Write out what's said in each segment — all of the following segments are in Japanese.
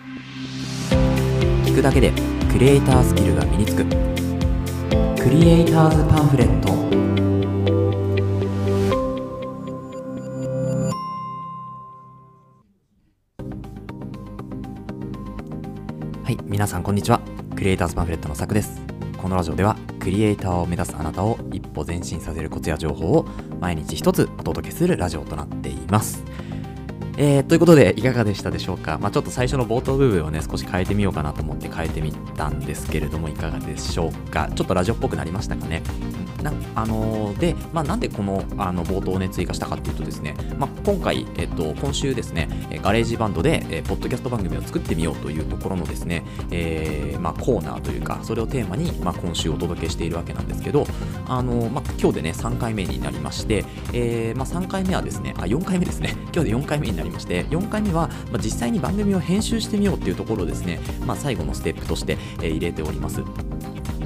聞くだけでクリエイタースキルが身につく。クリエイターズパンフレット。はい皆さんこんにちは。クリエイターズパンフレットのさくです。このラジオではクリエイターを目指すあなたを一歩前進させるコツや情報を毎日一つお届けするラジオとなっています。えー、ということで、いかがでしたでしょうか？まあ、ちょっと最初の冒頭部分をね、少し変えてみようかなと思って変えてみたんですけれども、いかがでしょうか？ちょっとラジオっぽくなりましたかね？なあのー、で、まあ、なんでこのあの冒頭をね、追加したかっていうとですね、まあ、今回、えっと、今週ですね、ガレージバンドで、えー、ポッドキャスト番組を作ってみようというところのですね、えー、まあ、コーナーというか、それをテーマに、まあ、今週お届けしているわけなんですけど、あのー、まあ、今日でね、3回目になりまして、えー、まあ、3回目はですね、あ、4回目ですね、今日で4回目になりまして、4回目は、まあ、実際に番組を編集してみようっていうところをですね、まあ、最後のステップとして、えー、入れております。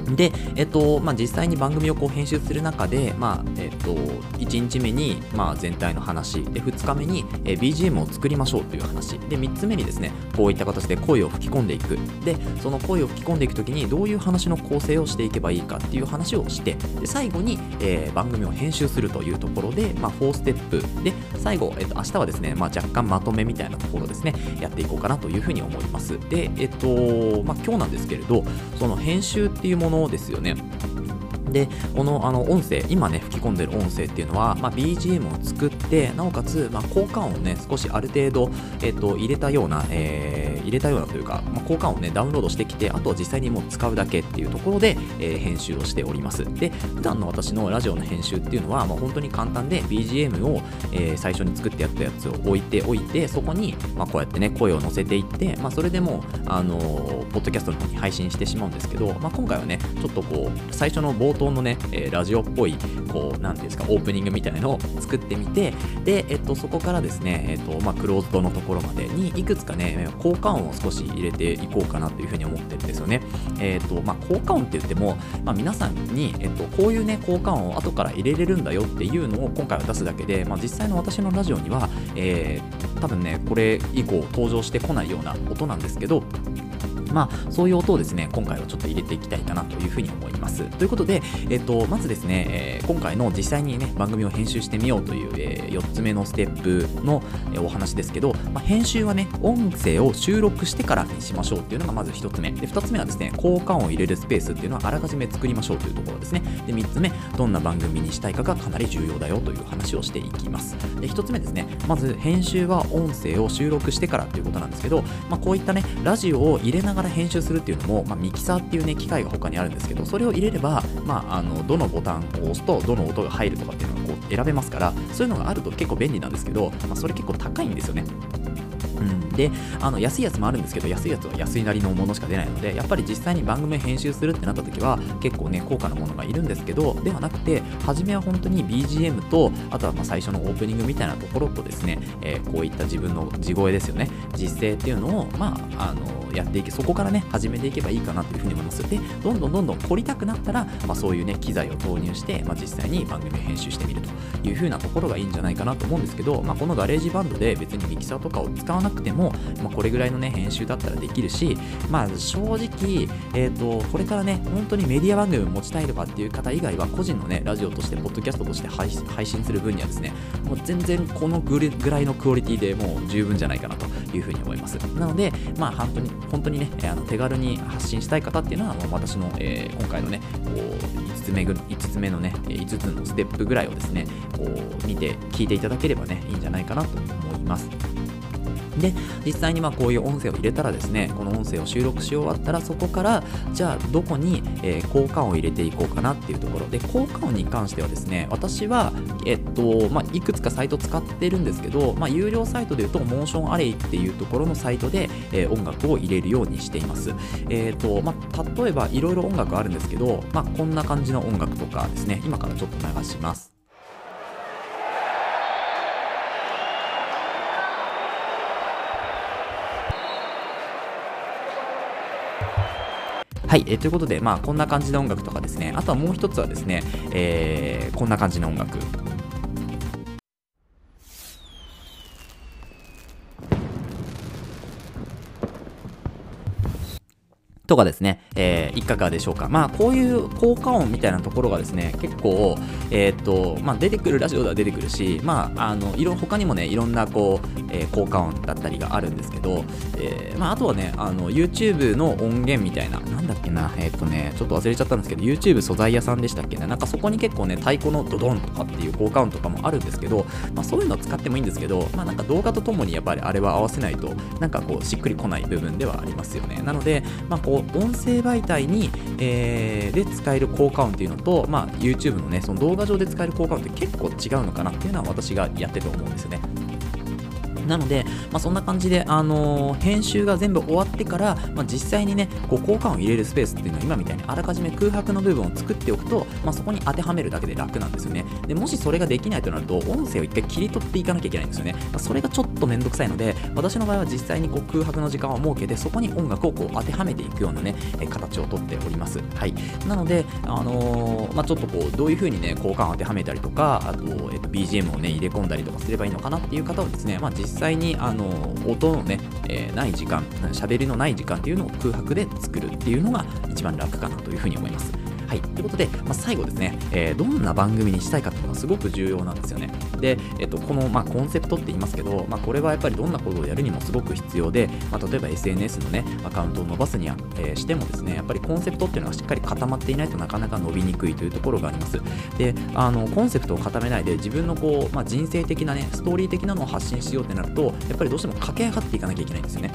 で、えっとまあ、実際に番組をこう編集する中で、まあえっと、1日目に、まあ、全体の話で2日目に、え BGM を作りましょうという話。で3つ目にですねこういった形で声を吹き込んでいく。でその声を吹き込んでいくときにどういう話の構成をしていけばいいかっていう話をしてで最後に、えー、番組を編集するというところで、まあ、4ステップ。で最後、えっと、明日はですね、まあ、若干まとめみたいなところですねやっていこうかなというふうに思います。でえっと、まあ、今日なんですけれどその編集っていうものですよね。で、このあの音声、今ね、吹き込んでる音声っていうのは、まあ、BGM を作って、なおかつ、まあ、効果音をね、少しある程度、えっ、と、入れたような、えー、入れたようなというか、まあ、効果音をね、ダウンロードしてきて、あとは実際にもう使うだけっていうところで、えー、編集をしております。で、普段の私のラジオの編集っていうのは、まあ、本当に簡単で、BGM を、えー、最初に作ってやったやつを置いておいて、そこに、まあ、こうやってね、声を乗せていって、まあ、それでもあのー、ポッドキャストの方に配信してしまうんですけど、まあ、今回はね、ちょっとこう、最初の冒頭のね、えー、ラジオっぽい、こう、なんていうんですか、オープニングみたいなのを作ってみて、で、えっと、そこからですね、えっと、まあ、クローズドのところまでに、いくつかね、効果音を少し入れていこうかなというふうに思ってるんですよね。えっと、まあ、効果音って言っても、まあ、皆さんに、えっと、こういうね、効果音を後から入れれるんだよっていうのを今回は出すだけで、まあ、実際の私のラジオには、えー、多分ね、これ以降登場してこないような音なんですけど、まあ、そういう音をですね、今回はちょっと入れていきたいかなというふうに思います。ということで、えっと、まずですね、えー、今回の実際にね、番組を編集してみようという、えー、4つ目のステップの、えー、お話ですけど、まあ、編集はね、音声を収録してからにしましょうっていうのがまず1つ目。で、2つ目はですね、効果音を入れるスペースっていうのはあらかじめ作りましょうというところですね。で、3つ目、どんな番組にしたいかがかなり重要だよという話をしていきます。で、1つ目ですね、まず編集は音声を収録してからということなんですけど、まあ、こういったね、ラジオを入れながら編集するっていうのも、まあ、ミキサーっていうね、機械が他にあるんですけど、それを入れれば、まあ、あのどのボタンを押すとどの音が入るとかっていうのがこう選べますからそういうのがあると結構便利なんですけど、まあ、それ結構高いんですよね。うん、であの安いやつもあるんですけど安いやつは安いなりのものしか出ないのでやっぱり実際に番組編集するってなった時は結構ね高価なものがいるんですけどではなくて初めは本当に BGM とあとはま最初のオープニングみたいなところとですね、えー、こういった自分の地声ですよね。実勢っていうのをまああのやっていけそこからね始めていけばいいかなというふうに思います。でどんどんどんどん凝りたくなったら、まあ、そういうね機材を投入して、まあ、実際に番組を編集してみるというふうなところがいいんじゃないかなと思うんですけど、まあ、このガレージバンドで別にミキサーとかを使わなくても、まあ、これぐらいのね、編集だったらできるし、まあ、正直、えっ、ー、と、これからね、本当にメディア番組を持ちたいとかっていう方以外は、個人のね、ラジオとして、ポッドキャストとして配信する分にはですね、もう全然このぐらいのクオリティでもう十分じゃないかなと。いうふうに思います。なので、まあ、本当に、本当にね、あの手軽に発信したい方っていうのは、もう私の、えー、今回のね、こう、5つ目、5つ目のね、5つのステップぐらいをですね、こう、見て、聞いていただければね、いいんじゃないかなと思います。で、実際にまあこういう音声を入れたらですね、この音声を収録し終わったら、そこから、じゃあどこに、えー、効果音を入れていこうかなっていうところで、効果音に関してはですね、私は、えっと、まあ、いくつかサイト使ってるんですけど、まあ、有料サイトで言うと、モーションアレイっていうところのサイトで、えー、音楽を入れるようにしています。えっ、と、まあ、例えばいろいろ音楽あるんですけど、まあ、こんな感じの音楽とかですね、今からちょっと流します。はい、えー、ということで、まあ、こんな感じの音楽とかですね、あとはもう一つはですね、えー、こんな感じの音楽。とかですね、えー、いかがでしょうか。まあ、こういう効果音みたいなところがですね、結構、えっ、と、まあ、出てくるラジオでは出てくるし、まあ、あの、いろ、他にもね、いろんな、こう、えー、効果音だったりがあるんですけど、えー、まあ、あとはね、あの、YouTube の音源みたいな、なんだっけな、えっ、とね、ちょっと忘れちゃったんですけど、YouTube 素材屋さんでしたっけね、なんかそこに結構ね、太鼓のドドンとかっていう効果音とかもあるんですけど、まあ、そういうのを使ってもいいんですけど、まあ、なんか動画とともにやっぱりあれは合わせないと、なんかこう、しっくりこない部分ではありますよね。なので、まあ、こう、音声媒体に、えー、で使える効果音っていうのと、まあ、YouTube のね、その動画上で使える効果音って結構違うのかなっていうのは私がやってて思うんですよね。なので、まあ、そんな感じで、あのー、編集が全部終わってから、まあ、実際にね、こう交換を入れるスペースっていうのは今みたいにあらかじめ空白の部分を作っておくと、まあ、そこに当てはめるだけで楽なんですよね。でもしそれができないとなると、音声を一回切り取っていかなきゃいけないんですよね。まあ、それがちょっとめんどくさいので、私の場合は実際にこう空白の時間を設けて、そこに音楽をこう当てはめていくようなね、形をとっております。はい。なので、あのー、まあ、ちょっとこう、どういう風にね、交換を当てはめたりとか、あと、えっと、BGM をね、入れ込んだりとかすればいいのかなっていう方はですね、まあ、実際に、あの音のね、えー、ない時間、喋りのない時間っていうのを空白で作るっていうのが一番楽かなというふうに思います。はい。ということで、まあ、最後ですね、えー、どんな番組にしたいかっていうのはすごく重要なんですよね。で、えっと、この、まあ、コンセプトって言いますけど、まあ、これはやっぱりどんなことをやるにもすごく必要で、まあ、例えば SNS のね、アカウントを伸ばすには、えー、してもですね、やっぱりコンセプトっていうのがしっかり固まっていないとなかなか伸びにくいというところがあります。で、あの、コンセプトを固めないで自分のこう、まあ、人生的なね、ストーリー的なのを発信しようってなると、やっぱりどうしても駆け上がっていかなきゃいけないんですよね。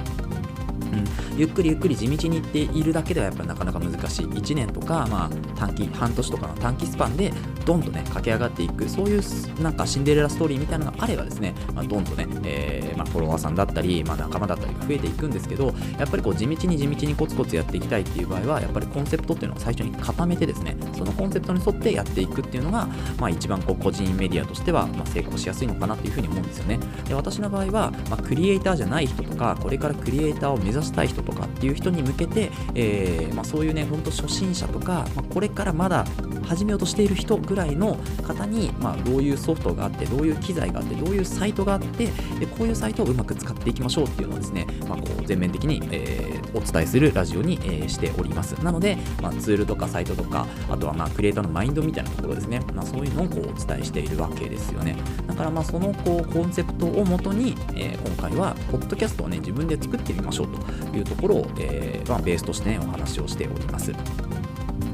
うん、ゆっくりゆっくり地道に行っているだけではやっぱりなかなか難しい。1年とか、まあ、短期半年とかの短期スパンでドンとね駆け上がっていく。そういうなんかシンデレラストーリーみたいなのがあればですね、まあ、ドンとね、えー、まあ、フォロワーさんだったり、まあ、仲間だったりが増えていくんですけどやっぱりこう地道に地道にコツコツやっていきたいっていう場合はやっぱりコンセプトっていうのを最初に固めてですねそのコンセプトに沿ってやっていくっていうのが、まあ、一番こう個人メディアとしては、ま成功しやすいのかなっていうふうに思うんですよね。で私の場合は、まクリエイターじゃない人とかこれからクリエイターを目指したい人とかっていう人に向けて、えー、まあ、そういうね、ほんと初心者とか、まあ、これからまだ始めようとしている人ぐらいの方に、まあ、どういうソフトがあって、どういう機材があって、どういうサイトがあって、でこういうサイトをうまく使っていきましょうっていうのをですね、まあ、こう全面的に、えー、お伝えするラジオに、えー、しております。なので、まあ、ツールとかサイトとか、あとはまあクリエイターのマインドみたいなところですね、まあ、そういうのをこうお伝えしているわけですよね。だからまあそのこうコンセプトをもとに、えー、今回は、ポッドキャストをね、自分で作ってみましょうというところを、えーまあ、ベースとして、ね、お話をしております。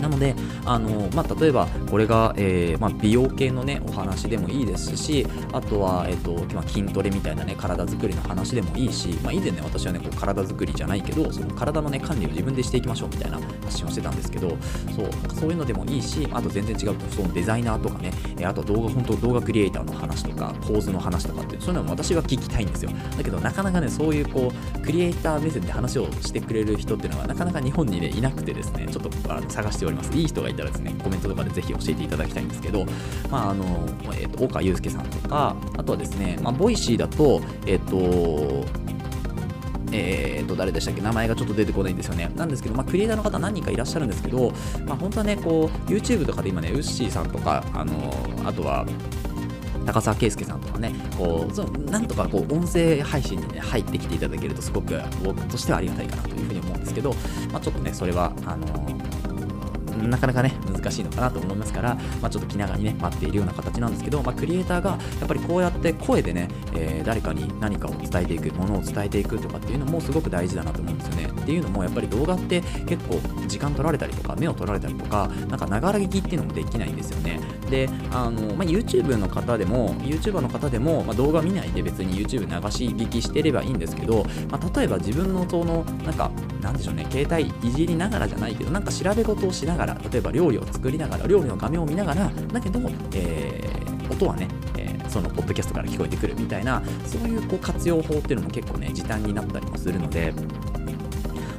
なので、あのまあ、例えばこれが、えーまあ、美容系の、ね、お話でもいいですし、あとは、えーとまあ、筋トレみたいな、ね、体作りの話でもいいし、まあ、以前ね、私は、ね、こう体作りじゃないけど、その体の、ね、管理を自分でしていきましょうみたいな発信をしてたんですけど、そうそういうのでもいいし、あと全然違う、そのデザイナーとかね、あと動画、本当動画クリエイターの話とか、構図の話とかって、そういうのも私が聞きたいんですよ。だけど、なかなかね、そういうこうクリエイター目線で話をしてくれる人っていうのは、なかなか日本に、ね、いなくてですね、ちょっとあの探しております。いい人がいたらですね、コメントとかでぜひ教えていただきたいんですけど、まあ、あの、えっ、ー、と、岡祐介さんとか、あとはですね、まあ、ボイシーだと、えっ、ー、と、えーと、誰でしたっけ？名前がちょっと出てこないんですよね。なんですけど、まあ、クリエイターの方何人かいらっしゃるんですけど、まあ、本当はね、こう、YouTube とかで今ね、ウッシーさんとか、あのあとは、高澤圭介さんとかね、こうそなんとかこう音声配信に、ね、入ってきていただけると、すごく僕としてはありがたいかなというふうに思うんですけど、まあ、ちょっとね、それは、あのなかなかね、難しいのかなと思いますから、まあ、ちょっと気長にね、待っているような形なんですけど、まあ、クリエイターがやっぱりこうやって声でね、えー、誰かに何かを伝えていく、ものを伝えていくとかっていうのもすごく大事だなと思うんですよね。っていうのも、やっぱり動画って結構時間取られたりとか、目を取られたりとか、なんかながら聞きっていうのもできないんですよね。で、あの、まあ、YouTube の方でも、YouTuber の方でも、まあ、動画見ないで別に YouTube 流し聞きしてればいいんですけど、まあ、例えば自分のその、なんか、なんでしょうね、携帯いじりながらじゃないけど、なんか調べ事をしながら、例えば料理を作りながら、料理の画面を見ながら、だけど、えー、音はね、えー、そのポッドキャストから聞こえてくるみたいな、そういうこう活用法っていうのも結構ね、時短になったりもするので、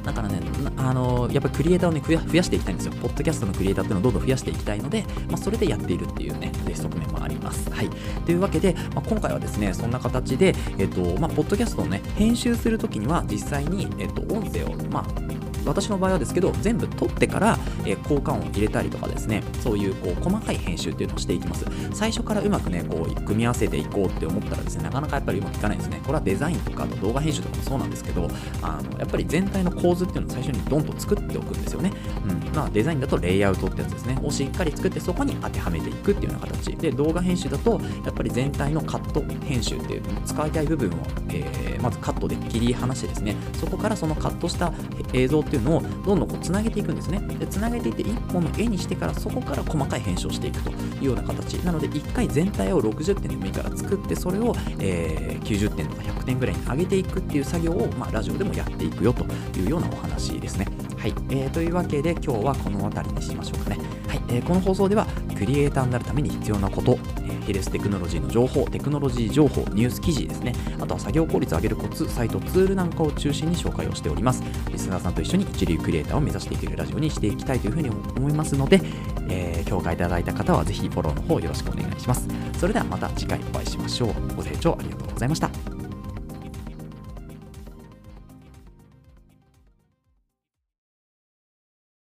だからね、あの、やっぱりクリエイターをね増や、していきたいんですよ。ポッドキャストのクリエイターっていうのをどんどん増やしていきたいので、まあ、それでやっているっていうね、側面もあります。はい。というわけで、まあ、今回はですね、そんな形で、えっと、まあ、ポッドキャストをね、編集するときには実際に、えっと、音声を、まあ、私の場合はですけど全部撮ってから、えー、交換音を入れたりとかですねそういうこう細かい編集っていうのをしていきます。最初からうまくねこう組み合わせていこうって思ったらですねなかなかやっぱりうまくいかないですね。これはデザインとか動画編集とかもそうなんですけどあのやっぱり全体の構図っていうのを最初にドンと作っておくんですよね、うん。まあ、デザインだとレイアウトってやつですね。をしっかり作ってそこに当てはめていくっていうような形。で動画編集だとやっぱり全体のカット編集っていう使いたい部分を、えー、まずカットで切り離してですねそこからそのカットした映像っていうのをどんどんこうつなげていくんですね。でつなげていって1本の絵にしてからそこから細かい編集をしていくというような形。なので1回全体を60点でもいいから作ってそれを、えー、90点とか100点ぐらいに上げていくっていう作業を、まあ、ラジオでもやっていくよというようなお話ですね。はい、えー、というわけで今日はこの辺りにしましょうかね。はい、えー、この放送ではクリエイターになるために必要なこと、ヘルステクノロジーの情報、テクノロジー情報、ニュース記事ですね、あとは作業効率を上げるコツ、サイト、ツールなんかを中心に紹介をしております。リスナーさんと一緒に一流クリエイターを目指していけるラジオにしていきたいというふうに思いますので、えー、評価いただいた方はぜひフォローの方よろしくお願いします。それではまた次回お会いしましょう。ご清聴ありがとうございました。